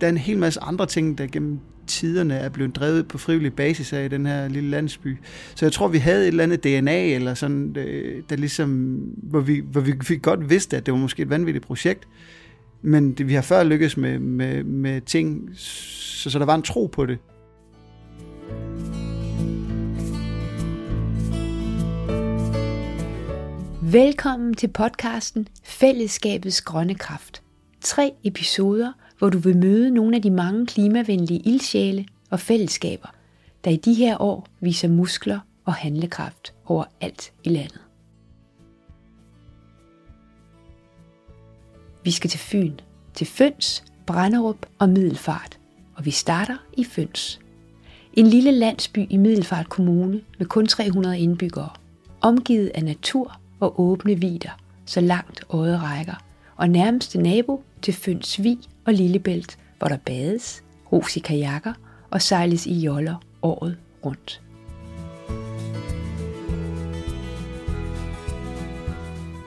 der er en hel masse andre ting, der gennem tiderne er blevet drevet på frivillig basis af i den her lille landsby. Så jeg tror, vi havde et eller andet DNA, eller sådan, øh, der ligesom, hvor vi, hvor vi fik godt vidste, at det var måske et vanvittigt projekt, men det, vi har før lykkes med, med, med ting, så, så der var en tro på det. Velkommen til podcasten Fællesskabets Grønne Kraft. Tre episoder, hvor du vil møde nogle af de mange klimavenlige ildsjæle og fællesskaber, der i de her år viser muskler og handlekraft overalt i landet. Vi skal til Fyn, til Føns, Brænderup og Middelfart, og vi starter i Føns. En lille landsby i Middelfart Kommune med kun 300 indbyggere, omgivet af natur og åbne vider, så langt øjet rækker, og nærmeste nabo til Føns Vig og Lillebælt, hvor der bades, ros i kajakker og sejles i joller året rundt.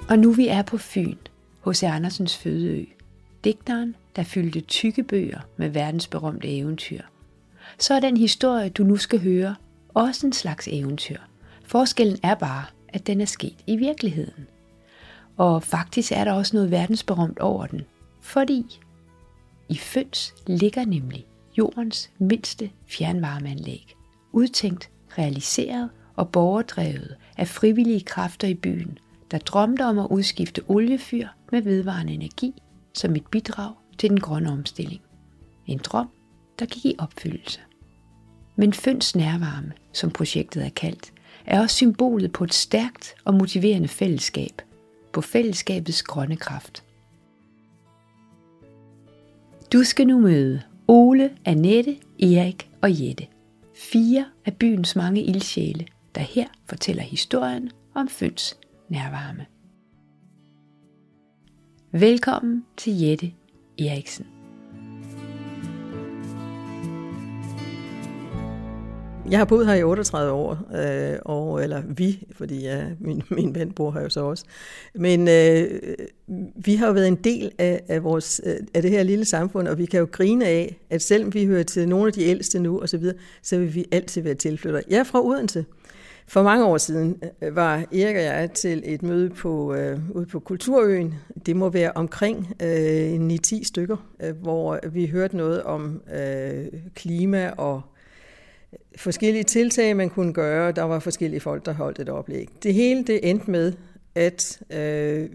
Og nu vi er på Fyn, hos Andersens fødeø, digteren, der fyldte tykke bøger med verdensberømte eventyr. Så er den historie, du nu skal høre, også en slags eventyr. Forskellen er bare, at den er sket i virkeligheden. Og faktisk er der også noget verdensberømt over den, fordi i Føns ligger nemlig jordens mindste fjernvarmeanlæg, udtænkt, realiseret og borgerdrevet af frivillige kræfter i byen, der drømte om at udskifte oliefyr med vedvarende energi som et bidrag til den grønne omstilling. En drøm, der gik i opfyldelse. Men Føns nærvarme, som projektet er kaldt, er også symbolet på et stærkt og motiverende fællesskab, på fællesskabets grønne kraft. Du skal nu møde Ole, Annette, Erik og Jette. Fire af byens mange ildsjæle, der her fortæller historien om Føns nærvarme. Velkommen til Jette Eriksen. Jeg har boet her i 38 år, øh, og, eller vi, fordi ja, min, min ven bor her jo så også. Men øh, vi har jo været en del af, af, vores, øh, af det her lille samfund, og vi kan jo grine af, at selvom vi hører til nogle af de ældste nu osv., så, videre, så vil vi altid være tilflyttere. Jeg er fra Odense. For mange år siden øh, var Erik og jeg til et møde på, øh, ude på Kulturøen. Det må være omkring øh, 9-10 stykker, øh, hvor vi hørte noget om øh, klima og forskellige tiltag, man kunne gøre. Der var forskellige folk, der holdt et oplæg. Det hele det endte med, at øh,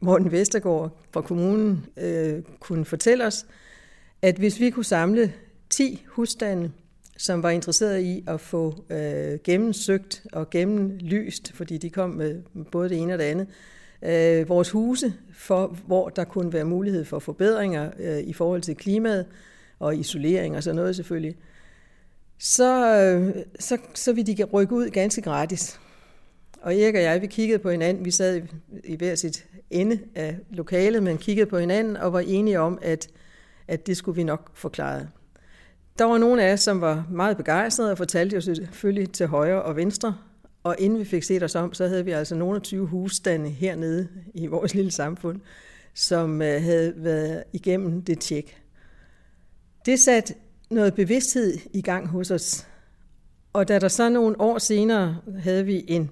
Morten Vestergaard fra kommunen øh, kunne fortælle os, at hvis vi kunne samle 10 husstande, som var interesseret i at få øh, gennemsøgt og gennemlyst, fordi de kom med både det ene og det andet, øh, vores huse, for, hvor der kunne være mulighed for forbedringer øh, i forhold til klimaet og isolering og sådan noget selvfølgelig, så, øh, så, så vil de rykke ud ganske gratis. Og Erik og jeg, vi kiggede på hinanden, vi sad i, i hver sit ende af lokalet, men kiggede på hinanden og var enige om, at, at det skulle vi nok forklare. Der var nogle af os, som var meget begejstrede og fortalte jo selvfølgelig til højre og venstre. Og inden vi fik set os om, så havde vi altså nogle af 20 husstande hernede i vores lille samfund, som øh, havde været igennem det tjek. Det satte noget bevidsthed i gang hos os. Og da der så nogle år senere havde vi en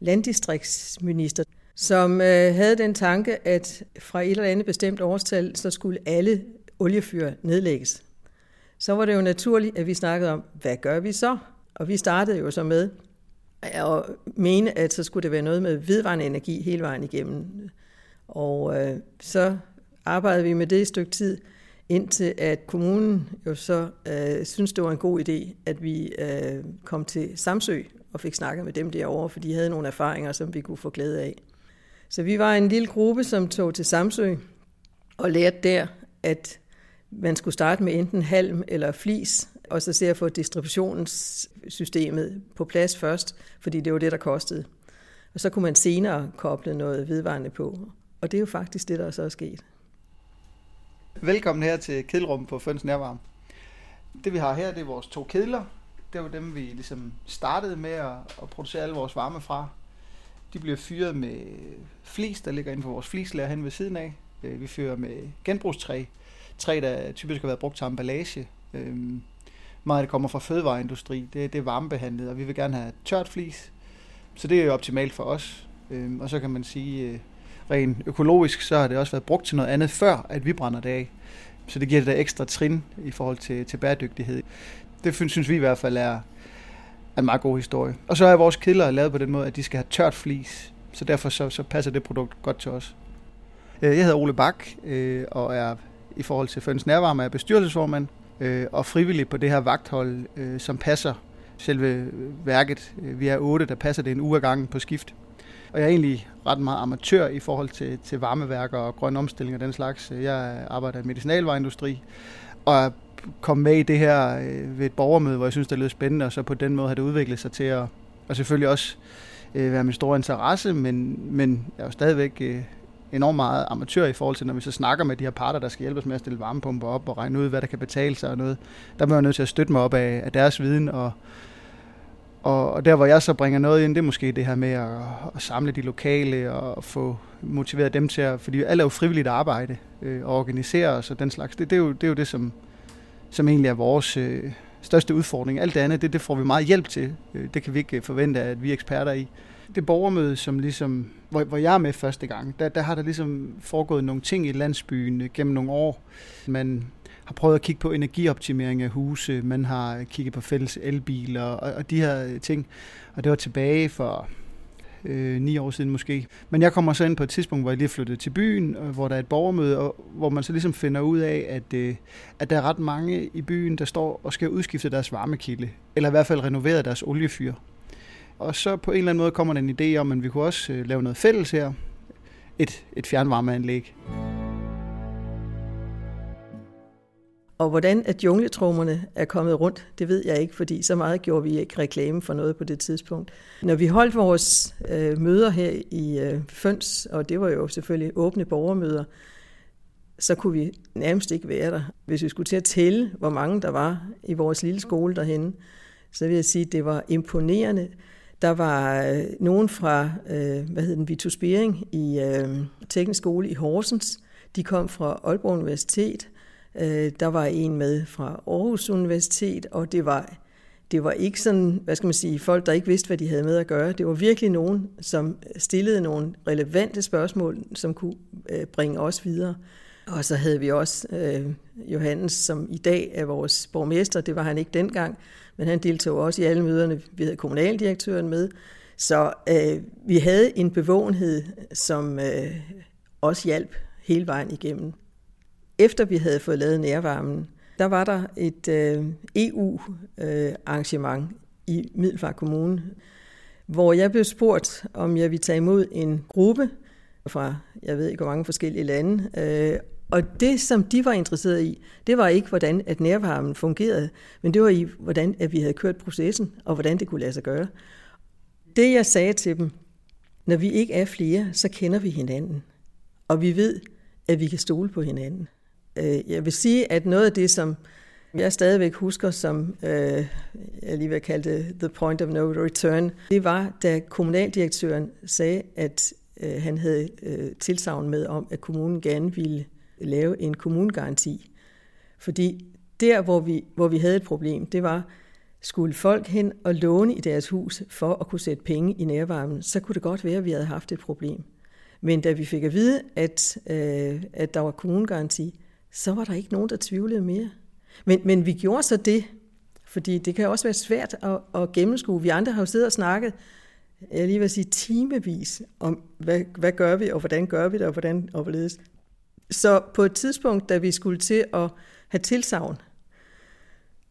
landdistriktsminister, som øh, havde den tanke, at fra et eller andet bestemt årstal, så skulle alle oliefyr nedlægges så var det jo naturligt, at vi snakkede om, hvad gør vi så? Og vi startede jo så med at mene, at så skulle det være noget med vedvarende energi hele vejen igennem. Og øh, så arbejdede vi med det et stykke tid, indtil at kommunen jo så øh, synes det var en god idé, at vi øh, kom til Samsø og fik snakket med dem derovre, for de havde nogle erfaringer, som vi kunne få glæde af. Så vi var en lille gruppe, som tog til Samsø og lærte der, at man skulle starte med enten halm eller flis, og så se at få distributionssystemet på plads først, fordi det var det, der kostede. Og så kunne man senere koble noget vedvarende på. Og det er jo faktisk det, der så er sket. Velkommen her til Kedelrum på Føns Nærvarme. Det vi har her, det er vores to kedler. Det var dem, vi ligesom startede med at, at producere alle vores varme fra. De bliver fyret med flis, der ligger inden for vores flislager hen ved siden af. Øh, vi fyrer med genbrugstræ, træ, der typisk har været brugt til emballage. Øhm, meget af det kommer fra fødevareindustri, det, det er varmebehandlet, og vi vil gerne have tørt flis. Så det er jo optimalt for os. Øhm, og så kan man sige, øh, rent økologisk, så har det også været brugt til noget andet før, at vi brænder det af. Så det giver det der ekstra trin i forhold til, til bæredygtighed. Det synes vi i hvert fald er, en meget god historie. Og så er vores kilder lavet på den måde, at de skal have tørt flis, så derfor så, så passer det produkt godt til os. Øh, jeg hedder Ole Bak, øh, og er i forhold til Føns Nærvarme er bestyrelsesformand, øh, og frivillig på det her vagthold, som passer selve værket. Vi er otte, der passer det en uge ad gangen på skift. Og jeg er egentlig ret meget amatør i forhold til, til varmeværker og grøn omstilling og den slags. Jeg arbejder i medicinalvareindustri, og kom med i det her øh, ved et borgermøde, hvor jeg synes, det lød spændende, og så på den måde har det udviklet sig til at, og selvfølgelig også øh, være min store interesse, men, men jeg er jo stadigvæk øh, enormt meget amatør i forhold til, når vi så snakker med de her parter, der skal hjælpe os med at stille varmepumper op og regne ud, hvad der kan betale sig og noget. Der må jeg nødt til at støtte mig op af, af deres viden, og, og, og der, hvor jeg så bringer noget ind, det er måske det her med at, at samle de lokale og få motiveret dem til at, fordi alle er jo frivilligt arbejde øh, og organisere os og den slags. Det, det, er, jo, det er jo det, som, som egentlig er vores øh, største udfordring. Alt det andet, det, det får vi meget hjælp til. Øh, det kan vi ikke øh, forvente, at vi er eksperter i det borgermøde, som ligesom, hvor, hvor jeg er med første gang, der, der har der ligesom foregået nogle ting i landsbyen øh, gennem nogle år. Man har prøvet at kigge på energioptimering af huse, man har kigget på fælles elbiler og, og de her øh, ting. Og det var tilbage for øh, ni år siden måske. Men jeg kommer så ind på et tidspunkt, hvor jeg lige flyttede til byen, øh, hvor der er et borgermøde, og hvor man så ligesom finder ud af, at, øh, at der er ret mange i byen, der står og skal udskifte deres varmekilde, eller i hvert fald renovere deres oliefyr. Og så på en eller anden måde kommer der en idé om, at vi kunne også øh, lave noget fælles her. Et, et fjernvarmeanlæg. Og hvordan at jungletrommerne er kommet rundt, det ved jeg ikke, fordi så meget gjorde vi ikke reklame for noget på det tidspunkt. Når vi holdt vores øh, møder her i øh, Føns, og det var jo selvfølgelig åbne borgermøder, så kunne vi nærmest ikke være der. Hvis vi skulle til at tælle, hvor mange der var i vores lille skole derhen, så vil jeg sige, at det var imponerende, der var øh, nogen fra, øh, hvad hedder den, Vitus Bering i øh, Teknisk Skole i Horsens. De kom fra Aalborg Universitet. Øh, der var en med fra Aarhus Universitet, og det var, det var ikke sådan, hvad skal man sige, folk, der ikke vidste, hvad de havde med at gøre. Det var virkelig nogen, som stillede nogle relevante spørgsmål, som kunne øh, bringe os videre. Og så havde vi også øh, Johannes, som i dag er vores borgmester. Det var han ikke dengang, men han deltog også i alle møderne. Vi havde kommunaldirektøren med. Så øh, vi havde en bevågenhed, som øh, også hjalp hele vejen igennem. Efter vi havde fået lavet nærvarmen, der var der et øh, EU-arrangement øh, i Middelfart Kommune, hvor jeg blev spurgt, om jeg ville tage imod en gruppe fra, jeg ved ikke hvor mange forskellige lande, øh, og det, som de var interesseret i, det var ikke, hvordan at nærvarmen fungerede, men det var i, hvordan at vi havde kørt processen, og hvordan det kunne lade sig gøre. Det, jeg sagde til dem, når vi ikke er flere, så kender vi hinanden. Og vi ved, at vi kan stole på hinanden. Øh, jeg vil sige, at noget af det, som jeg stadigvæk husker, som øh, jeg lige vil kalde det the point of no return, det var, da kommunaldirektøren sagde, at øh, han havde øh, tilsavn med om, at kommunen gerne ville lave en kommunegaranti. Fordi der, hvor vi, hvor vi havde et problem, det var, skulle folk hen og låne i deres hus for at kunne sætte penge i nærvarmen, så kunne det godt være, at vi havde haft et problem. Men da vi fik at vide, at, øh, at der var kommunegaranti, så var der ikke nogen, der tvivlede mere. Men, men vi gjorde så det, fordi det kan også være svært at, at gennemskue. Vi andre har jo siddet og snakket, jeg lige vil sige timevis, om hvad, hvad gør vi, og hvordan gør vi det, og hvordan og hvorledes. Så på et tidspunkt, da vi skulle til at have tilsavn,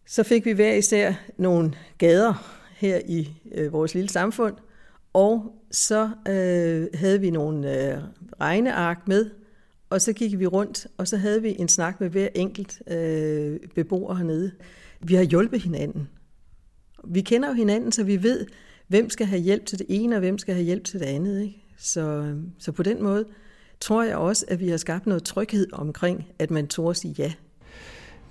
så fik vi hver især nogle gader her i øh, vores lille samfund, og så øh, havde vi nogle øh, regneark med, og så gik vi rundt, og så havde vi en snak med hver enkelt øh, beboer hernede. Vi har hjulpet hinanden. Vi kender jo hinanden, så vi ved, hvem skal have hjælp til det ene, og hvem skal have hjælp til det andet. Ikke? Så, så på den måde, tror jeg også, at vi har skabt noget tryghed omkring, at man tør at sige ja.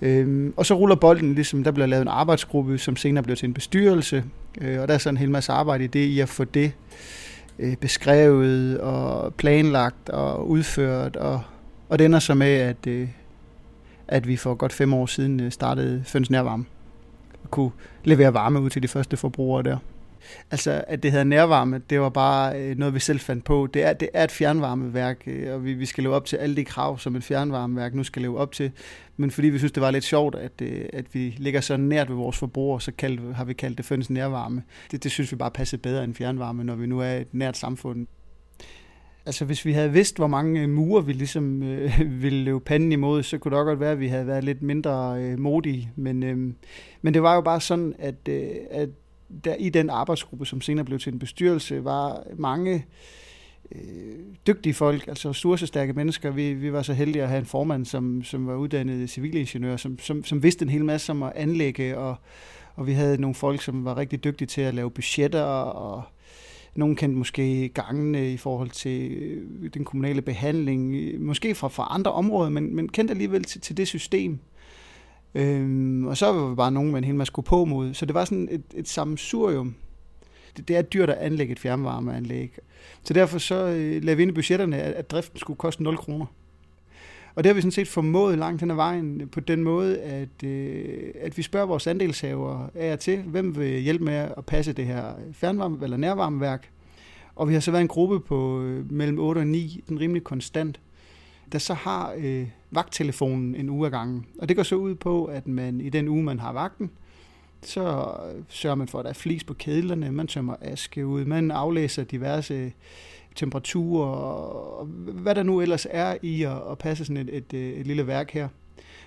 Øhm, og så ruller bolden, ligesom der bliver lavet en arbejdsgruppe, som senere bliver til en bestyrelse, øh, og der er sådan en hel masse arbejde i det, i at få det øh, beskrevet og planlagt og udført, og, og det ender så med, at, øh, at vi for godt fem år siden øh, startede Føns Nærvarme og kunne levere varme ud til de første forbrugere der. Altså, at det hedder nærvarme, det var bare øh, noget, vi selv fandt på. Det er, det er et fjernvarmeværk, øh, og vi, vi skal leve op til alle de krav, som et fjernvarmeværk nu skal leve op til. Men fordi vi synes, det var lidt sjovt, at, øh, at vi ligger så nært ved vores forbrugere, så kaldt, har vi kaldt det Føns Nærvarme. Det, det synes vi bare passer bedre end fjernvarme, når vi nu er et nært samfund. Altså hvis vi havde vidst, hvor mange øh, murer vi ligesom øh, ville løbe panden imod, så kunne det også godt være, at vi havde været lidt mindre øh, modige. Men, øh, men det var jo bare sådan, at, øh, at der i den arbejdsgruppe, som senere blev til en bestyrelse, var mange øh, dygtige folk, altså ressourcestærke mennesker. Vi, vi var så heldige at have en formand, som, som var uddannet civilingeniør, som, som, som vidste en hel masse om at anlægge, og, og vi havde nogle folk, som var rigtig dygtige til at lave budgetter, og nogen kendte måske gangene i forhold til øh, den kommunale behandling, øh, måske fra, fra andre områder, men, men kendte alligevel til, til det system. Øhm, og så var vi bare nogen med en hel masse på mod. Så det var sådan et, et sammensurium. Det, det er dyrt at anlægge et fjernvarmeanlæg. Så derfor så øh, lavede vi ind i budgetterne, at, at driften skulle koste 0 kroner. Og det har vi sådan set formået langt hen ad vejen på den måde, at, øh, at vi spørger vores andelshaver af og til, hvem vil hjælpe med at passe det her fjernvarme- eller nærvarmeværk. Og vi har så været en gruppe på øh, mellem 8 og 9, den rimelig konstant, der så har øh, vagttelefonen en uge ad gangen. Og det går så ud på, at man i den uge, man har vagten, så øh, sørger man for, at der er flis på kedlerne, man tømmer aske ud, man aflæser diverse øh, temperaturer, og hvad der nu ellers er i at, at passe sådan et, et, øh, et lille værk her.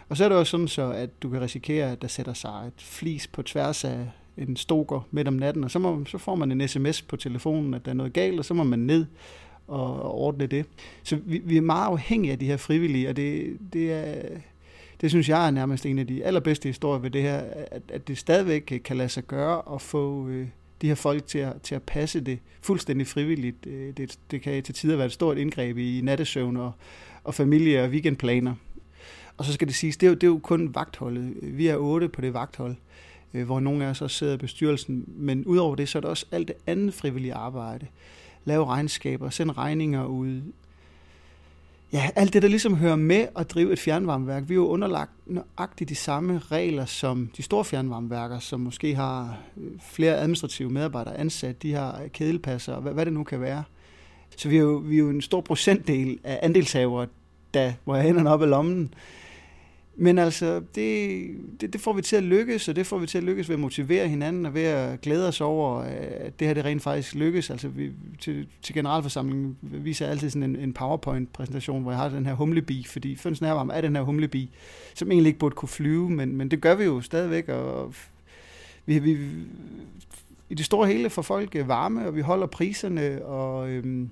Og så er det også sådan så, at du kan risikere, at der sætter sig et flis på tværs af en stoker midt om natten, og så, må, så får man en sms på telefonen, at der er noget galt, og så må man ned og, og ordne det. Så vi, vi er meget afhængige af de her frivillige, og det, det er... Det synes jeg er nærmest en af de allerbedste historier ved det her, at, at det stadigvæk kan lade sig gøre at få øh, de her folk til at, til at passe det fuldstændig frivilligt. Øh, det, det kan til tider være et stort indgreb i nattesøvn og, og familie- og weekendplaner. Og så skal det siges, det er jo, det er jo kun vagtholdet. Vi er otte på det vagthold, øh, hvor nogle af os også sidder i bestyrelsen. Men udover det, så er der også alt det andet frivillige arbejde. Lave regnskaber, sende regninger ud, ja, alt det, der ligesom hører med at drive et fjernvarmeværk, vi er jo underlagt nøjagtigt de samme regler som de store fjernvarmeværker, som måske har øh, flere administrative medarbejdere ansat, de har kædelpasser, og hvad, hvad det nu kan være. Så vi er jo, vi er jo en stor procentdel af andelshavere, der, hvor jeg hænderne op i lommen, men altså, det, det, det får vi til at lykkes, og det får vi til at lykkes ved at motivere hinanden og ved at glæde os over, at det her det rent faktisk lykkes. Altså, vi, til, til generalforsamlingen viser jeg altid sådan en, en PowerPoint-præsentation, hvor jeg har den her humlebi, fordi Føns Nærvarm er den her humlebi, som egentlig ikke burde kunne flyve, men, men det gør vi jo stadigvæk, og vi, vi, i det store hele får folk øh, varme, og vi holder priserne, og... Øhm,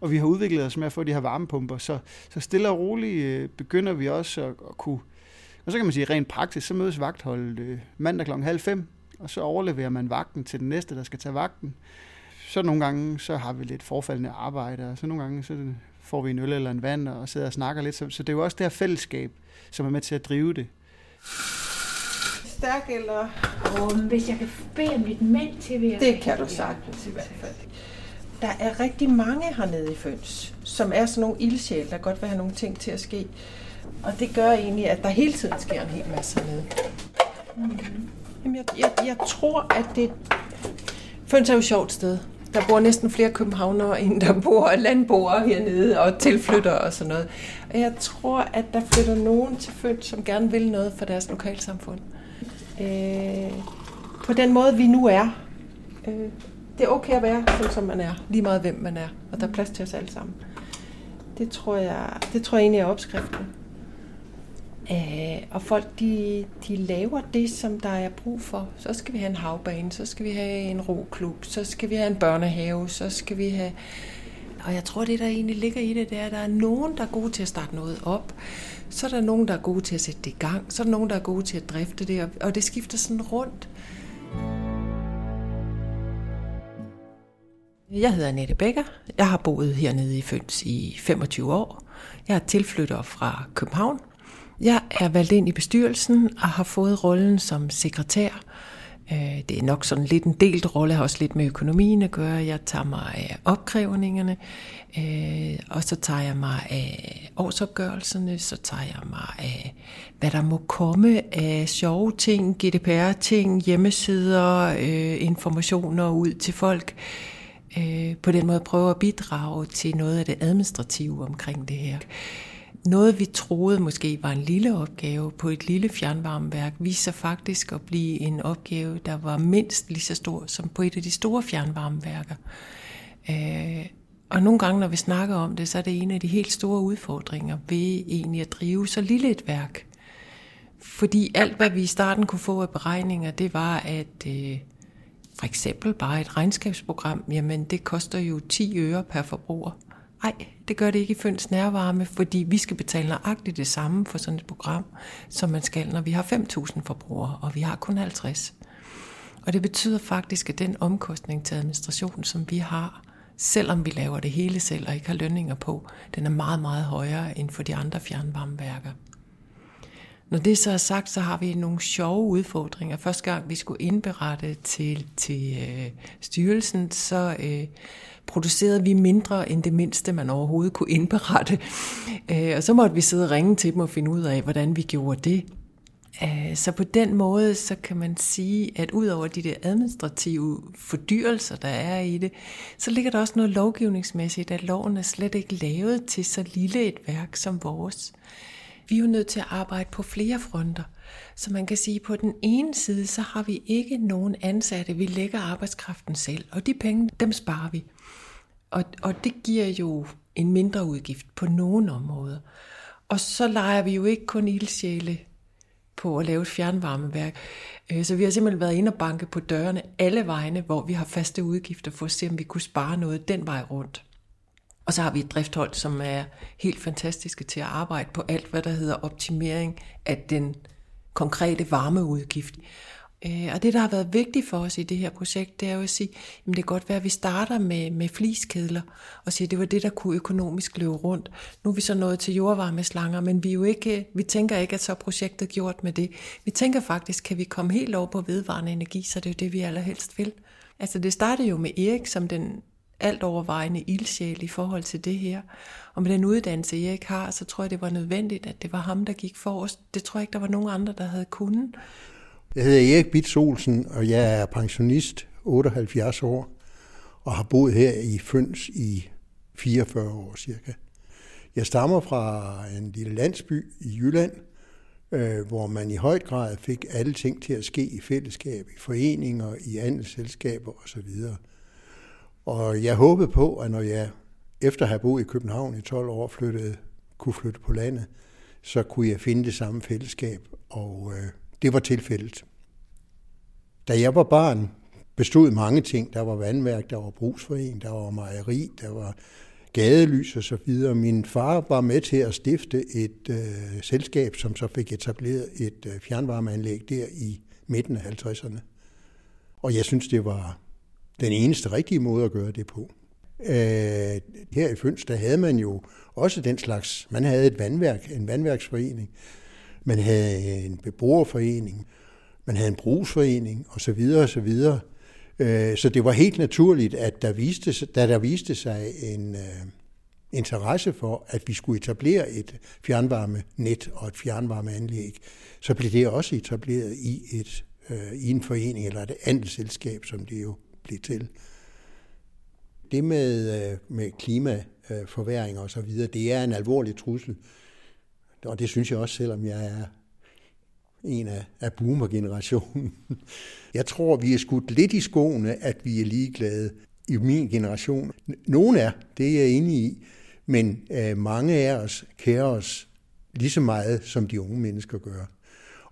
og vi har udviklet os med at få de her varmepumper, så, så stille og roligt øh, begynder vi også at, at kunne, og så kan man sige rent praktisk, så mødes vagtholdet øh, mandag kl. halv fem, og så overleverer man vagten til den næste, der skal tage vagten. Så nogle gange, så har vi lidt forfaldende arbejde, og så nogle gange, så får vi en øl eller en vand, og sidder og snakker lidt. Så, så det er jo også det her fællesskab, som er med til at drive det. Stærk eller? Oh, hvis jeg kan bede om lidt mælk til, vil jeg Det kan du sagtens i hvert fald. Der er rigtig mange hernede i Føns, som er sådan nogle ildsjæl, der godt vil have nogle ting til at ske. Og det gør egentlig, at der hele tiden sker en hel masse hernede. Mm. Jamen, jeg, jeg, jeg tror, at det... Føns er jo et sjovt sted. Der bor næsten flere københavnere, end der bor landboere hernede og tilflytter og sådan noget. Og jeg tror, at der flytter nogen til Føns, som gerne vil noget for deres lokalsamfund. Øh, på den måde, vi nu er. Øh, det er okay at være sådan, som man er, lige meget hvem man er, og der er plads til os alle sammen. Det tror jeg, det tror jeg egentlig er opskriften. Øh, og folk, de, de laver det, som der er brug for. Så skal vi have en havbane, så skal vi have en roklub, så skal vi have en børnehave, så skal vi have... Og jeg tror, det der egentlig ligger i det, det er, at der er nogen, der er gode til at starte noget op. Så er der nogen, der er gode til at sætte det i gang. Så er der nogen, der er gode til at drifte det, og det skifter sådan rundt. Jeg hedder Annette Becker. Jeg har boet hernede i Føns i 25 år. Jeg er tilflytter fra København. Jeg er valgt ind i bestyrelsen og har fået rollen som sekretær. Øh, det er nok sådan lidt en delt rolle, har også lidt med økonomien at gøre. Jeg tager mig af opkrævningerne, øh, og så tager jeg mig af årsopgørelserne, så tager jeg mig af, hvad der må komme af sjove ting, GDPR-ting, hjemmesider, øh, informationer ud til folk. Øh, på den måde prøve at bidrage til noget af det administrative omkring det her. Noget vi troede måske var en lille opgave på et lille fjernvarmeværk, viser faktisk at blive en opgave, der var mindst lige så stor som på et af de store fjernvarmeværker. Øh, og nogle gange, når vi snakker om det, så er det en af de helt store udfordringer ved egentlig at drive så lille et værk. Fordi alt, hvad vi i starten kunne få af beregninger, det var, at øh, for eksempel bare et regnskabsprogram, jamen det koster jo 10 øre per forbruger. Nej, det gør det ikke i Føns Nærvarme, fordi vi skal betale nøjagtigt det samme for sådan et program, som man skal, når vi har 5.000 forbrugere, og vi har kun 50. Og det betyder faktisk, at den omkostning til administration, som vi har, selvom vi laver det hele selv og ikke har lønninger på, den er meget, meget højere end for de andre fjernvarmeværker. Når det så er sagt, så har vi nogle sjove udfordringer. Første gang vi skulle indberette til, til øh, styrelsen, så øh, producerede vi mindre end det mindste, man overhovedet kunne indberette. Øh, og så måtte vi sidde og ringe til dem og finde ud af, hvordan vi gjorde det. Øh, så på den måde, så kan man sige, at ud over de der administrative fordyrelser, der er i det, så ligger der også noget lovgivningsmæssigt, at loven er slet ikke lavet til så lille et værk som vores. Vi er jo nødt til at arbejde på flere fronter. Så man kan sige, at på den ene side, så har vi ikke nogen ansatte. Vi lægger arbejdskraften selv, og de penge, dem sparer vi. Og, og det giver jo en mindre udgift på nogle områder. Og så leger vi jo ikke kun ildsjæle på at lave et fjernvarmeværk. Øh, så vi har simpelthen været inde og banke på dørene alle vegne, hvor vi har faste udgifter for at se, om vi kunne spare noget den vej rundt. Og så har vi et drifthold, som er helt fantastiske til at arbejde på alt, hvad der hedder optimering af den konkrete varmeudgift. Øh, og det, der har været vigtigt for os i det her projekt, det er jo at sige, at det kan godt være, at vi starter med, med fliskedler, og siger, at det var det, der kunne økonomisk løbe rundt. Nu er vi så nået til jordvarmeslanger, men vi, jo ikke, vi tænker ikke, at så er projektet gjort med det. Vi tænker faktisk, kan vi komme helt over på vedvarende energi, så det er jo det, vi allerhelst vil. Altså det startede jo med Erik som den alt overvejende ildsjæl i forhold til det her. Og med den uddannelse, jeg ikke har, så tror jeg, det var nødvendigt, at det var ham, der gik for os. Det tror jeg ikke, der var nogen andre, der havde kunnet. Jeg hedder Erik Bits Olsen, og jeg er pensionist, 78 år, og har boet her i Føns i 44 år cirka. Jeg stammer fra en lille landsby i Jylland, øh, hvor man i høj grad fik alle ting til at ske i fællesskab, i foreninger, i andelsselskaber osv. Og jeg håbede på, at når jeg efter at have boet i København i 12 år flyttede, kunne flytte på landet, så kunne jeg finde det samme fællesskab, og øh, det var tilfældet. Da jeg var barn, bestod mange ting. Der var vandværk, der var brugsforening, der var mejeri, der var gadelys og så videre. Min far var med til at stifte et øh, selskab, som så fik etableret et øh, fjernvarmeanlæg der i midten af 50'erne. Og jeg synes, det var den eneste rigtige måde at gøre det på. Øh, her i Føns, der havde man jo også den slags, man havde et vandværk, en vandværksforening, man havde en beboerforening, man havde en brugsforening osv. osv. Øh, så det var helt naturligt, at der viste, da der viste sig en uh, interesse for, at vi skulle etablere et fjernvarmenet og et fjernvarmeanlæg, så blev det også etableret i, et, uh, i en forening eller et andet selskab, som det jo blive til. Det med, øh, med klimaforværing og så videre, det er en alvorlig trussel. Og det synes jeg også, selvom jeg er en af, af boomer-generationen. Jeg tror, vi er skudt lidt i skoene, at vi er ligeglade i min generation. Nogle er, det er jeg enig i, men øh, mange af os kærer os lige så meget, som de unge mennesker gør.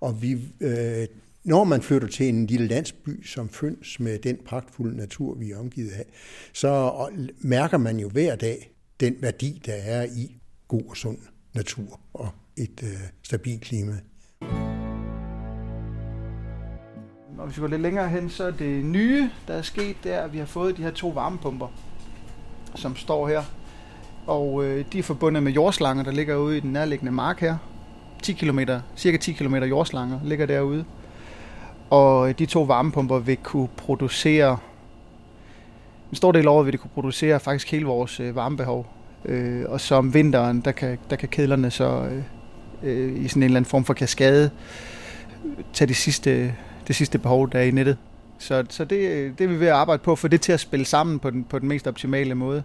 Og vi, øh, når man flytter til en lille landsby som Føns med den pragtfulde natur, vi er omgivet af, så mærker man jo hver dag den værdi, der er i god og sund natur og et øh, stabilt klima. Og hvis vi går lidt længere hen, så er det nye, der er sket, der at vi har fået de her to varmepumper, som står her. Og øh, de er forbundet med jordslanger, der ligger ude i den nærliggende mark her. 10 km, cirka 10 km jordslanger ligger derude. Og de to varmepumper vil kunne producere en stor del af året vil det kunne producere faktisk hele vores øh, varmebehov. Øh, og så om vinteren, der kan, der kan kedlerne så øh, øh, i sådan en eller anden form for kaskade tage det sidste, det sidste behov, der er i nettet. Så, så det, øh, det er vi ved at arbejde på, for det til at spille sammen på den, på den mest optimale måde.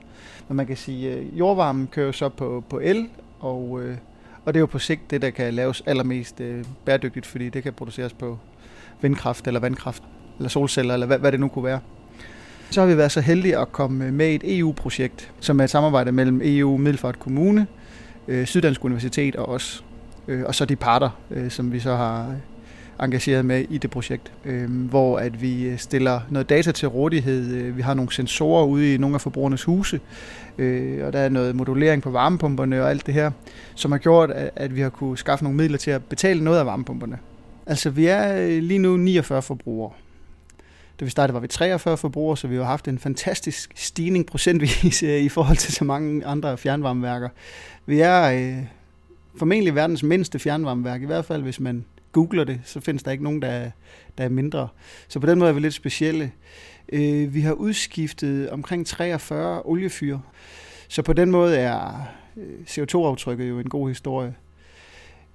Men man kan sige, at jordvarmen kører så på, på el, og, øh, og det er jo på sigt det, der kan laves allermest øh, bæredygtigt, fordi det kan produceres på vindkraft eller vandkraft, eller solceller, eller hvad, hvad det nu kunne være. Så har vi været så heldige at komme øh, med i et EU-projekt, som er et samarbejde mellem EU, Middelfart Kommune, øh, Syddansk Universitet og os. Øh, og så de parter, øh, som vi så har øh, engageret med i det projekt, øh, hvor at vi øh, stiller noget data til rådighed. Vi har nogle sensorer ude i nogle af forbrugernes huse, øh, og der er noget modulering på varmepumperne og alt det her, som har gjort, at, at vi har kunne skaffe nogle midler til at betale noget af varmepumperne. Altså vi er øh, lige nu 49 forbrugere. Da vi startede, var vi 43 forbrugere, så vi har haft en fantastisk stigning procentvis øh, i forhold til så mange andre fjernvarmeværker. Vi er øh, formentlig verdens mindste fjernvarmeværk, i hvert fald hvis man googler det, så findes der ikke nogen, der er, der er mindre. Så på den måde er vi lidt specielle. Øh, vi har udskiftet omkring 43 oliefyr, så på den måde er øh, CO2-aftrykket jo en god historie.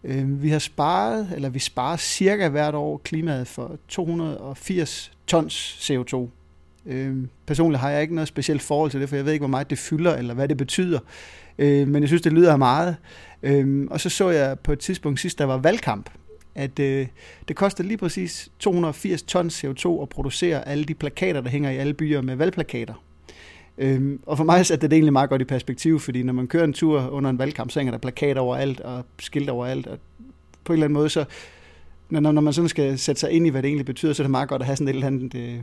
Øh, vi har sparet, eller vi sparer cirka hvert år klimaet for 280 tons CO2. Øhm, personligt har jeg ikke noget specielt forhold til det, for jeg ved ikke, hvor meget det fylder, eller hvad det betyder. Øhm, men jeg synes, det lyder meget. Øhm, og så så jeg på et tidspunkt sidst, der var valgkamp, at øh, det koster lige præcis 280 tons CO2 at producere alle de plakater, der hænger i alle byer med valgplakater. Øhm, og for mig satte det egentlig meget godt i perspektiv, fordi når man kører en tur under en valgkamp, så hænger der plakater overalt og skilt overalt. Og på en eller anden måde, så når, når man sådan skal sætte sig ind i, hvad det egentlig betyder, så er det meget godt at have sådan et eller andet øh,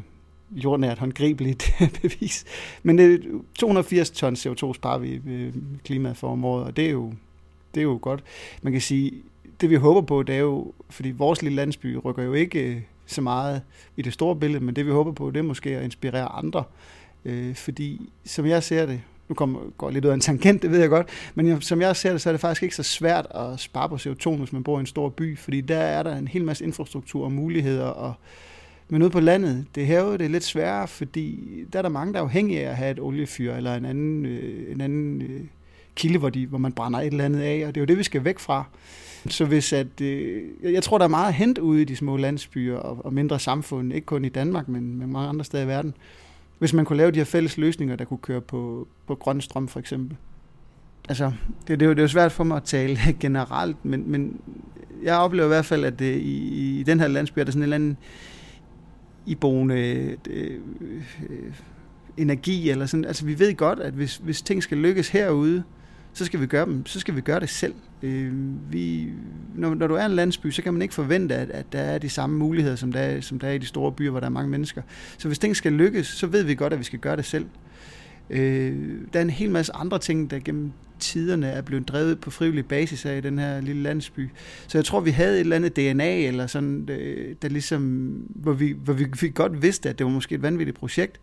jordnært, håndgribeligt bevis. Men det, 280 tons CO2 sparer vi øh, klimaet for om året, og det er jo, det er jo godt. Man kan sige, det vi håber på, det er jo, fordi vores lille landsby rykker jo ikke øh, så meget i det store billede, men det vi håber på, det er måske at inspirere andre. Øh, fordi som jeg ser det, nu kommer, går jeg lidt ud af en tangent, det ved jeg godt, men som jeg ser det, så er det faktisk ikke så svært at spare på CO2, hvis man bor i en stor by, fordi der er der en hel masse infrastruktur og muligheder, og, men ude på landet, det her det er lidt sværere, fordi der er der mange, der er afhængige af at have et oliefyr, eller en anden, øh, en anden øh, kilde, hvor, de, hvor man brænder et eller andet af, og det er jo det, vi skal væk fra. Så hvis at, øh, jeg tror, der er meget at hente ude i de små landsbyer og, og mindre samfund, ikke kun i Danmark, men, men mange andre steder i verden, hvis man kunne lave de her fælles løsninger, der kunne køre på, på grøn strøm for eksempel. Altså, det, det, er jo, det er jo svært for mig at tale generelt, men, men jeg oplever i hvert fald, at det, i, i den her landsby er der sådan en eller anden iboende øh, øh, energi, eller sådan. Altså, vi ved godt, at hvis, hvis ting skal lykkes herude, så skal vi gøre dem, så skal vi gøre det selv. Øh, vi, når, når du er en landsby, så kan man ikke forvente, at, at der er de samme muligheder, som der, er, som der er i de store byer, hvor der er mange mennesker. Så hvis ting skal lykkes, så ved vi godt, at vi skal gøre det selv. Øh, der er en hel masse andre ting, der gennem tiderne er blevet drevet på frivillig basis af i den her lille landsby. Så jeg tror, vi havde et eller andet DNA, eller sådan, øh, der ligesom, hvor vi, hvor vi, vi godt vidste, at det var måske et vanvittigt projekt,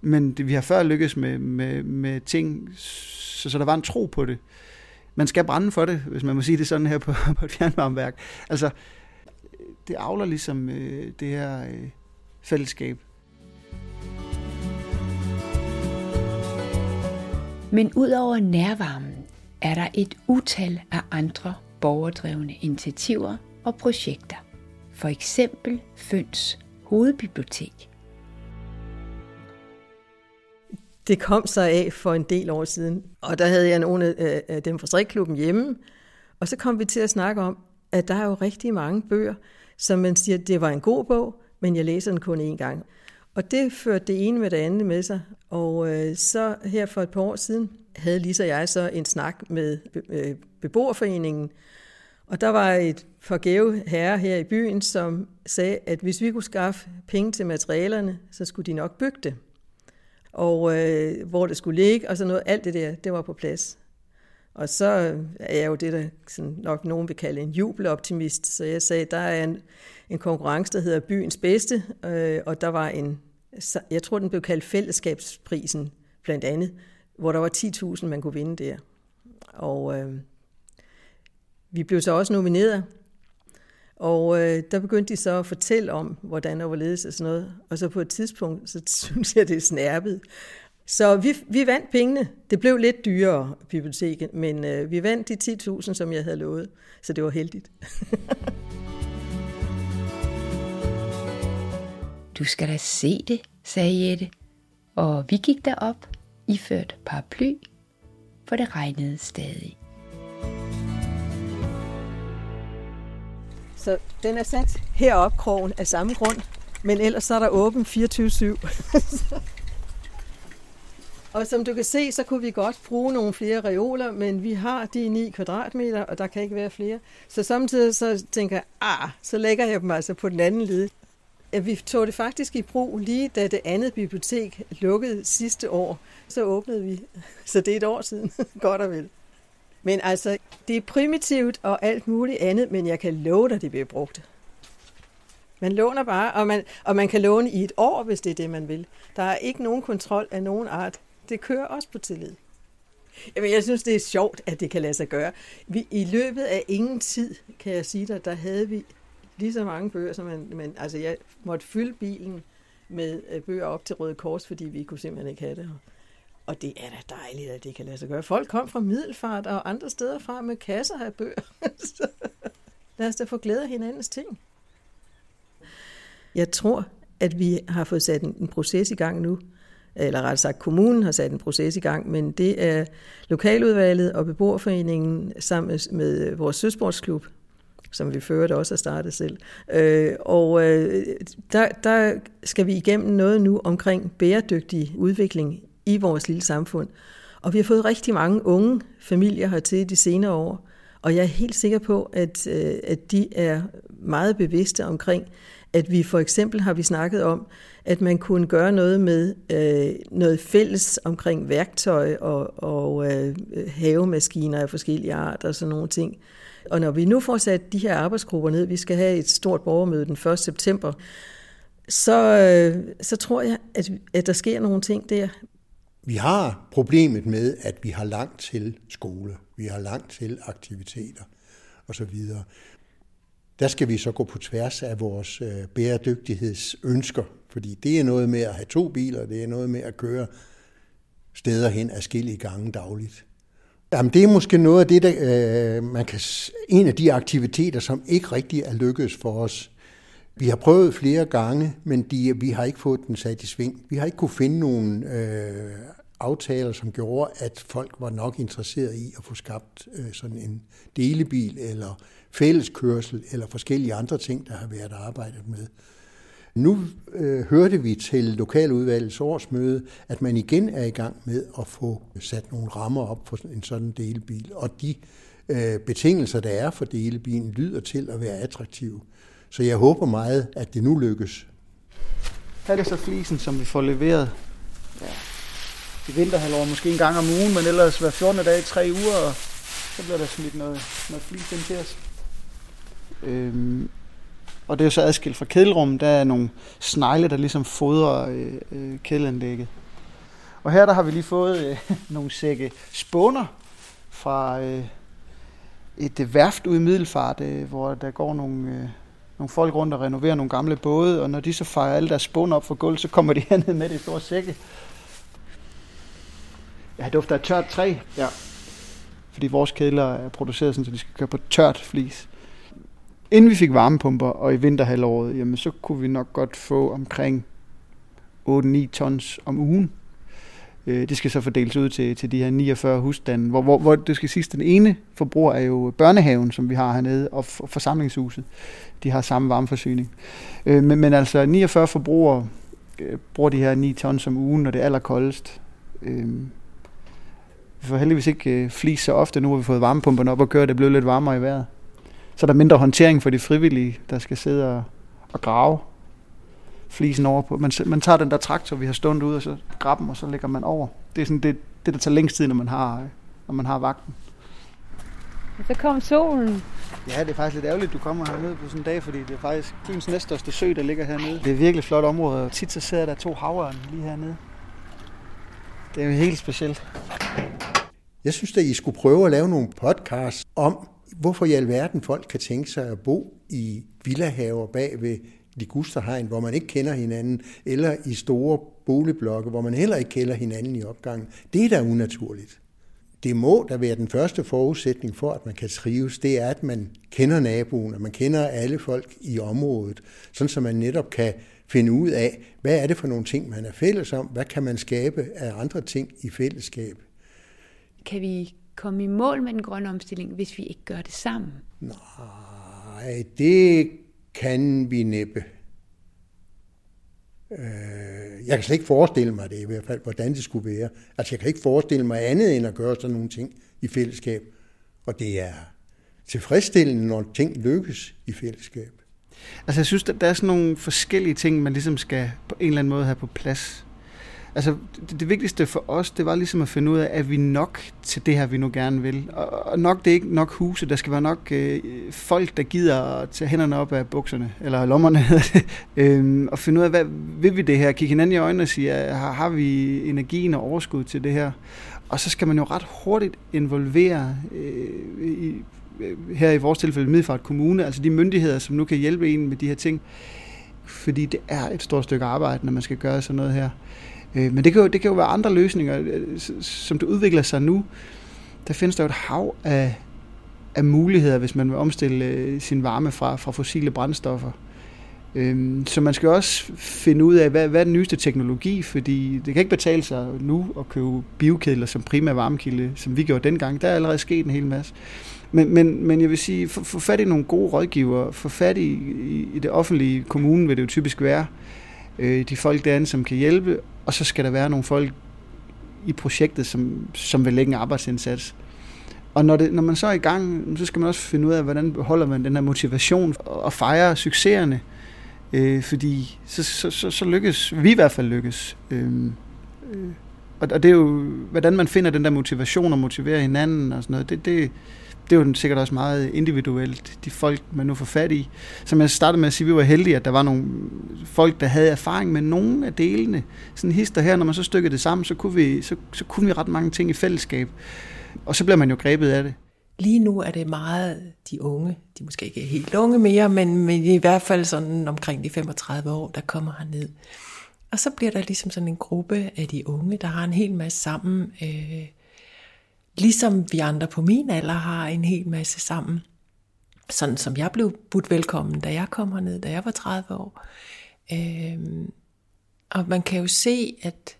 men det, vi har før lykkes med, med, med ting, så, så der var en tro på det. Man skal brænde for det, hvis man må sige det sådan her på, på et fjernvarmeværk. Altså, det avler ligesom øh, det her øh, fællesskab. Men udover nærvarmen er der et utal af andre borgerdrevne initiativer og projekter. For eksempel Føns hovedbibliotek. Det kom så af for en del år siden, og der havde jeg nogle af dem fra strikklubben hjemme, og så kom vi til at snakke om, at der er jo rigtig mange bøger, som man siger, det var en god bog, men jeg læser den kun én gang. Og det førte det ene med det andet med sig. Og øh, så her for et par år siden havde Lisa og jeg så en snak med øh, beboerforeningen, og der var et forgæve herre her i byen, som sagde, at hvis vi kunne skaffe penge til materialerne, så skulle de nok bygge det og øh, hvor det skulle ligge, og så noget, alt det der, det var på plads. Og så øh, er jeg jo det, der sådan nok nogen vil kalde en jubeloptimist, så jeg sagde, der er en, en konkurrence, der hedder Byens Bedste, øh, og der var en, jeg tror, den blev kaldt fællesskabsprisen, blandt andet, hvor der var 10.000, man kunne vinde der. Og øh, vi blev så også nomineret, og øh, der begyndte de så at fortælle om, hvordan og hvorledes og sådan noget. Og så på et tidspunkt, så synes jeg, det er snærpet. Så vi, vi vandt pengene. Det blev lidt dyrere, biblioteket, men øh, vi vandt de 10.000, som jeg havde lovet. Så det var heldigt. Du skal da se det, sagde Jette. Og vi gik derop, iført paraply, for det regnede stadig. Så den er sat heroppe krogen af samme grund, men ellers så er der åben 24-7. og som du kan se, så kunne vi godt bruge nogle flere reoler, men vi har de 9 kvadratmeter, og der kan ikke være flere. Så samtidig så tænker jeg, ah, så lægger jeg dem altså på den anden led. Ja, vi tog det faktisk i brug lige da det andet bibliotek lukkede sidste år. Så åbnede vi. Så det er et år siden, godt og vel. Men altså, det er primitivt og alt muligt andet, men jeg kan love dig, det bliver brugt. Man låner bare, og man, og man kan låne i et år, hvis det er det, man vil. Der er ikke nogen kontrol af nogen art. Det kører også på tillid. Jamen, jeg synes, det er sjovt, at det kan lade sig gøre. Vi, I løbet af ingen tid, kan jeg sige dig, der havde vi lige så mange bøger, som man, men altså jeg måtte fylde bilen med øh, bøger op til Røde Kors, fordi vi kunne simpelthen ikke have det her. Og det er da dejligt, at det kan lade sig gøre. Folk kom fra Middelfart og andre steder fra med kasser af bøger. lad os da få glæde af hinandens ting. Jeg tror, at vi har fået sat en, proces i gang nu, eller rettere sagt kommunen har sat en proces i gang, men det er lokaludvalget og beboerforeningen sammen med vores søsportsklub, som vi fører det også har startet selv. Øh, og øh, der, der skal vi igennem noget nu omkring bæredygtig udvikling i vores lille samfund. Og vi har fået rigtig mange unge familier hertil de senere år, og jeg er helt sikker på, at, øh, at de er meget bevidste omkring, at vi for eksempel har vi snakket om, at man kunne gøre noget med øh, noget fælles omkring værktøj og, og øh, havemaskiner af forskellige arter og sådan nogle ting. Og når vi nu får sat de her arbejdsgrupper ned, vi skal have et stort borgermøde den 1. september, så, øh, så tror jeg, at, at der sker nogle ting der. Vi har problemet med, at vi har langt til skole, vi har langt til aktiviteter osv. Der skal vi så gå på tværs af vores øh, bæredygtighedsønsker, fordi det er noget med at have to biler, det er noget med at køre steder hen afskillige gange dagligt. Jamen, det er måske noget af det, der, øh, man kan, en af de aktiviteter, som ikke rigtig er lykkedes for os. Vi har prøvet flere gange, men de, vi har ikke fået den sat i sving. Vi har ikke kunne finde nogen øh, aftaler, som gjorde, at folk var nok interesseret i at få skabt øh, sådan en delebil eller fælleskørsel eller forskellige andre ting, der har været arbejdet med. Nu øh, hørte vi til lokaludvalgets årsmøde, at man igen er i gang med at få sat nogle rammer op for en sådan delebil, og de øh, betingelser, der er for delebilen, lyder til at være attraktive. Så jeg håber meget, at det nu lykkes. Her er det så flisen, som vi får leveret ja, i vinterhalvår, måske en gang om ugen, men ellers hver 14. dag i tre uger, og så bliver der smidt noget, noget flis ind til os. Øhm, og det er jo så adskilt fra kedelrummet. Der er nogle snegle, der ligesom fodrer øh, øh, kedelanlægget. Og her der har vi lige fået øh, nogle sække spåner fra øh, et øh, værft ude i Middelfart, øh, hvor der går nogle, øh, nogle folk rundt og renoverer nogle gamle både, og når de så fejrer alle deres spåner op for gulv, så kommer de herned med det i store sække. Ja, det dufter af tørt træ. Ja. Fordi vores kedler er produceret sådan, så de skal køre på tørt flis. Inden vi fik varmepumper, og i vinterhalvåret, jamen, så kunne vi nok godt få omkring 8-9 tons om ugen. Øh, det skal så fordeles ud til, til de her 49 husstande, hvor, hvor, hvor det skal siges, den ene forbruger er jo børnehaven, som vi har hernede, og forsamlingshuset. De har samme varmeforsyning. Øh, men, men altså 49 forbrugere øh, bruger de her 9 tons om ugen, når det er allerkoldest. Øh, vi får heldigvis ikke øh, flis så ofte, nu har vi fået varmepumperne op og kører, det blev lidt varmere i vejret. Så er der mindre håndtering for de frivillige, der skal sidde og, og grave flisen over på. Man, man tager den der traktor, vi har stående ud, og så grabber og så lægger man over. Det er sådan det, det der tager længst tid, når man har, når man har vagten. Og så kom solen. Ja, det er faktisk lidt ærgerligt, at du kommer hernede på sådan en dag, fordi det er faktisk byens næststørste sø, der ligger hernede. Det er virkelig flot område, og tit så sidder der to havørn lige hernede. Det er jo helt specielt. Jeg synes, at I skulle prøve at lave nogle podcasts om, hvorfor i alverden folk kan tænke sig at bo i villahaver bag ved ligusterhegn, hvor man ikke kender hinanden, eller i store boligblokke, hvor man heller ikke kender hinanden i opgangen. Det er da unaturligt. Det må da være den første forudsætning for, at man kan trives, det er, at man kender naboen, at man kender alle folk i området, sådan så man netop kan finde ud af, hvad er det for nogle ting, man er fælles om, hvad kan man skabe af andre ting i fællesskab. Kan vi komme i mål med den grønne omstilling, hvis vi ikke gør det sammen? Nej, det kan vi næppe. Øh, jeg kan slet ikke forestille mig det i hvert fald, hvordan det skulle være. Altså jeg kan ikke forestille mig andet end at gøre sådan nogle ting i fællesskab. Og det er tilfredsstillende, når ting lykkes i fællesskab. Altså jeg synes, der er sådan nogle forskellige ting, man ligesom skal på en eller anden måde have på plads. Altså det, det vigtigste for os, det var ligesom at finde ud af, at vi nok til det her, vi nu gerne vil. Og, og nok det er ikke nok huse, der skal være nok øh, folk, der gider at tage hænderne op af bukserne, eller lommerne, øhm, og finde ud af, hvad vil vi det her? Kigge hinanden i øjnene og sige, har, har vi energien og overskud til det her? Og så skal man jo ret hurtigt involvere øh, i, øh, her i vores tilfælde Middelfart Kommune, altså de myndigheder, som nu kan hjælpe en med de her ting, fordi det er et stort stykke arbejde, når man skal gøre sådan noget her. Øh, men det kan, jo, det kan jo være andre løsninger, øh, som det udvikler sig nu. Der findes der jo et hav af, af muligheder, hvis man vil omstille øh, sin varme fra, fra fossile brændstoffer. Øh, så man skal også finde ud af, hvad, hvad er den nyeste teknologi, fordi det kan ikke betale sig nu at købe biokedler som primær varmekilde, som vi gjorde dengang. Der er allerede sket en hel masse. Men, men, men jeg vil sige, få, fat i nogle gode rådgivere, få fat i, i, i det offentlige kommunen, vil det jo typisk være, øh, Øh, de folk derinde, som kan hjælpe, og så skal der være nogle folk i projektet, som, som vil lægge en arbejdsindsats. Og når, det, når man så er i gang, så skal man også finde ud af, hvordan holder man den her motivation og fejre succeserne. Øh, fordi så, så, så, så lykkes, vi i hvert fald lykkes. Øh, øh, og, og det er jo, hvordan man finder den der motivation og motiverer hinanden og sådan noget, det, det, det er jo sikkert også meget individuelt, de folk, man nu får fat i. Som jeg startede med at sige, vi var heldige, at der var nogle folk, der havde erfaring med nogle af delene. Sådan hister her, når man så stykkede det sammen, så kunne, vi, så, så kunne vi ret mange ting i fællesskab. Og så bliver man jo grebet af det. Lige nu er det meget de unge, de måske ikke er helt unge mere, men, men i hvert fald sådan omkring de 35 år, der kommer herned. Og så bliver der ligesom sådan en gruppe af de unge, der har en hel masse sammen. Øh, Ligesom vi andre på min alder har en hel masse sammen. Sådan som jeg blev budt velkommen, da jeg kom herned, da jeg var 30 år. Øhm, og man kan jo se, at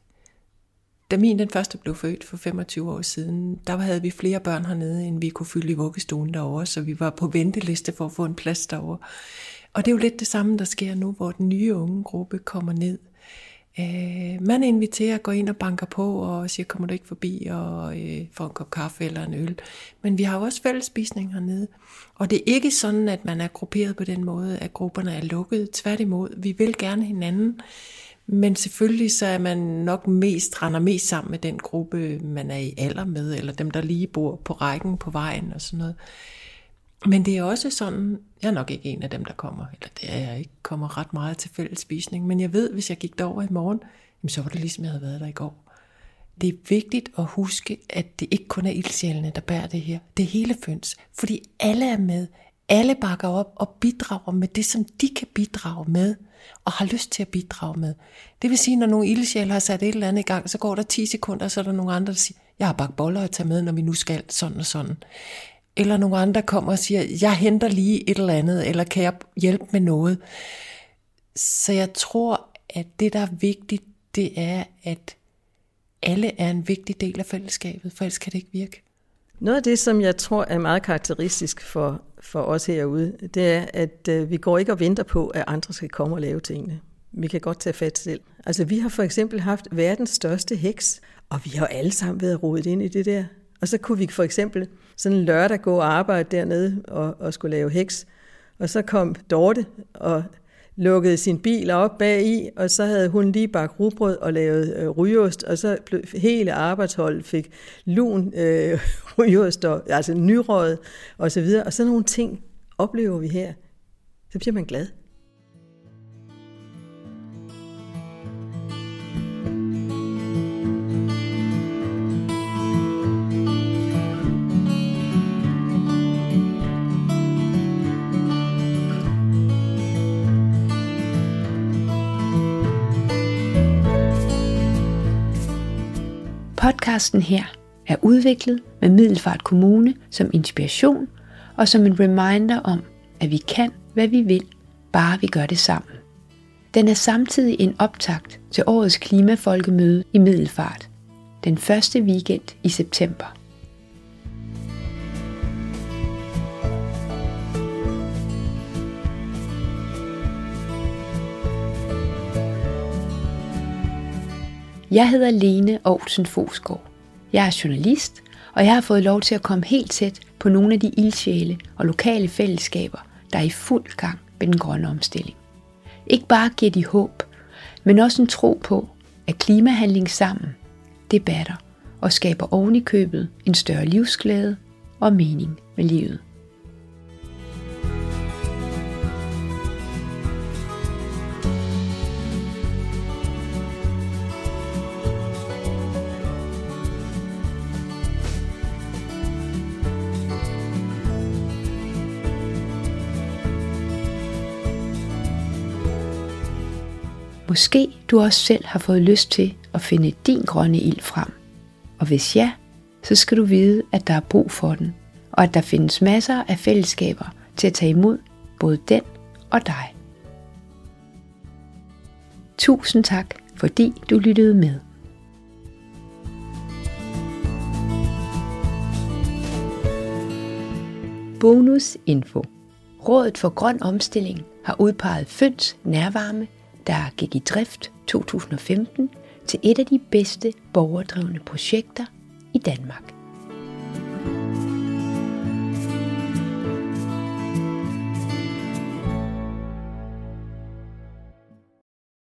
da min den første blev født for 25 år siden, der havde vi flere børn hernede, end vi kunne fylde i vuggestuen derovre, så vi var på venteliste for at få en plads derovre. Og det er jo lidt det samme, der sker nu, hvor den nye unge gruppe kommer ned. Øh, man inviterer, går ind og banker på og siger, kommer du ikke forbi og øh, får en kop kaffe eller en øl. Men vi har jo også fællesspisning hernede. Og det er ikke sådan, at man er grupperet på den måde, at grupperne er lukket. Tværtimod, vi vil gerne hinanden. Men selvfølgelig så er man nok mest, render mest sammen med den gruppe, man er i alder med, eller dem, der lige bor på rækken på vejen og sådan noget. Men det er også sådan, jeg er nok ikke en af dem, der kommer, eller det er jeg ikke, kommer ret meget til fællesspisning, men jeg ved, hvis jeg gik derover i morgen, så var det ligesom, jeg havde været der i går. Det er vigtigt at huske, at det ikke kun er ildsjælene, der bærer det her. Det er hele Føns, fordi alle er med. Alle bakker op og bidrager med det, som de kan bidrage med, og har lyst til at bidrage med. Det vil sige, når nogle ildsjæle har sat et eller andet i gang, så går der 10 sekunder, og så er der nogle andre, der siger, jeg har bagt boller at tage med, når vi nu skal sådan og sådan eller nogle andre kommer og siger, jeg henter lige et eller andet, eller kan jeg hjælpe med noget. Så jeg tror, at det, der er vigtigt, det er, at alle er en vigtig del af fællesskabet, for ellers kan det ikke virke. Noget af det, som jeg tror er meget karakteristisk for, for os herude, det er, at øh, vi går ikke og venter på, at andre skal komme og lave tingene. Vi kan godt tage fat selv. Altså, vi har for eksempel haft verdens største heks, og vi har alle sammen været rodet ind i det der. Og så kunne vi for eksempel sådan en lørdag gå og arbejde dernede og, og skulle lave heks. Og så kom Dorte og lukkede sin bil op bag i, og så havde hun lige bagt rugbrød og lavet øh, rygeost, og så blev hele arbejdsholdet fik lun øh, rygeost, og, altså nyrøget og så videre. Og sådan nogle ting oplever vi her. Så bliver man glad. Podcasten her er udviklet med Middelfart Kommune som inspiration og som en reminder om, at vi kan, hvad vi vil, bare vi gør det sammen. Den er samtidig en optakt til årets klimafolkemøde i Middelfart, den første weekend i september. Jeg hedder Lene Aarhusen Fosgaard. Jeg er journalist, og jeg har fået lov til at komme helt tæt på nogle af de ildsjæle og lokale fællesskaber, der er i fuld gang med den grønne omstilling. Ikke bare giver de håb, men også en tro på, at klimahandling sammen, det batter og skaber oven i købet en større livsglæde og mening med livet. Måske du også selv har fået lyst til at finde din grønne ild frem. Og hvis ja, så skal du vide, at der er brug for den, og at der findes masser af fællesskaber til at tage imod både den og dig. Tusind tak, fordi du lyttede med. Bonus info. Rådet for Grøn Omstilling har udpeget Føns Nærvarme der gik i drift 2015 til et af de bedste borgerdrevne projekter i Danmark.